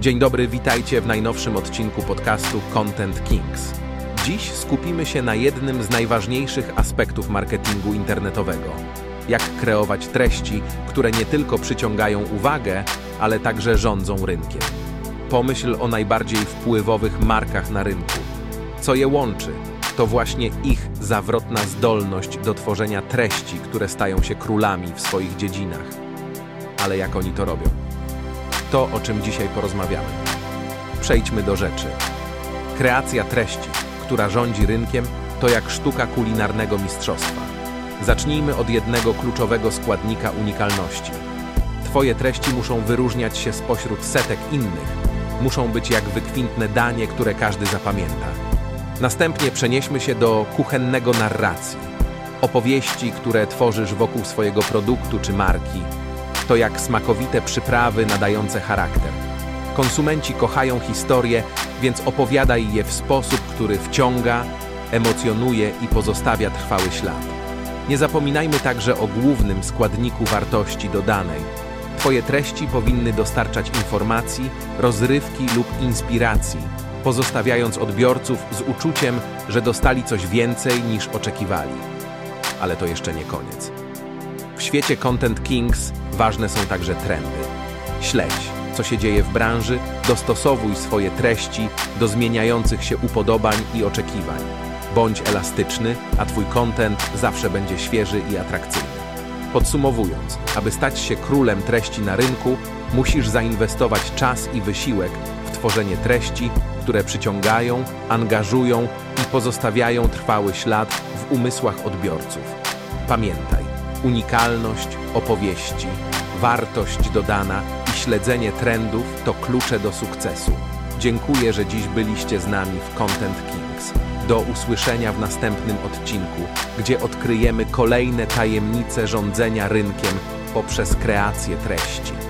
Dzień dobry, witajcie w najnowszym odcinku podcastu Content Kings. Dziś skupimy się na jednym z najważniejszych aspektów marketingu internetowego. Jak kreować treści, które nie tylko przyciągają uwagę, ale także rządzą rynkiem. Pomyśl o najbardziej wpływowych markach na rynku. Co je łączy? To właśnie ich zawrotna zdolność do tworzenia treści, które stają się królami w swoich dziedzinach. Ale jak oni to robią? To, o czym dzisiaj porozmawiamy. Przejdźmy do rzeczy. Kreacja treści, która rządzi rynkiem, to jak sztuka kulinarnego mistrzostwa. Zacznijmy od jednego kluczowego składnika unikalności. Twoje treści muszą wyróżniać się spośród setek innych. Muszą być jak wykwintne danie, które każdy zapamięta. Następnie przenieśmy się do kuchennego narracji. Opowieści, które tworzysz wokół swojego produktu czy marki, to jak smakowite przyprawy nadające charakter. Konsumenci kochają historie, więc opowiadaj je w sposób, który wciąga, emocjonuje i pozostawia trwały ślad. Nie zapominajmy także o głównym składniku wartości dodanej. Twoje treści powinny dostarczać informacji, rozrywki lub inspiracji, pozostawiając odbiorców z uczuciem, że dostali coś więcej niż oczekiwali. Ale to jeszcze nie koniec. W świecie Content Kings ważne są także trendy. Śledź, co się dzieje w branży, dostosowuj swoje treści do zmieniających się upodobań i oczekiwań. Bądź elastyczny, a Twój content zawsze będzie świeży i atrakcyjny. Podsumowując, aby stać się królem treści na rynku, musisz zainwestować czas i wysiłek w tworzenie treści, które przyciągają, angażują i pozostawiają trwały ślad w umysłach odbiorców. Pamiętaj, unikalność, opowieści, wartość dodana i śledzenie trendów to klucze do sukcesu. Dziękuję, że dziś byliście z nami w Content Kings. Do usłyszenia w następnym odcinku, gdzie odkryjemy kolejne tajemnice rządzenia rynkiem poprzez kreację treści.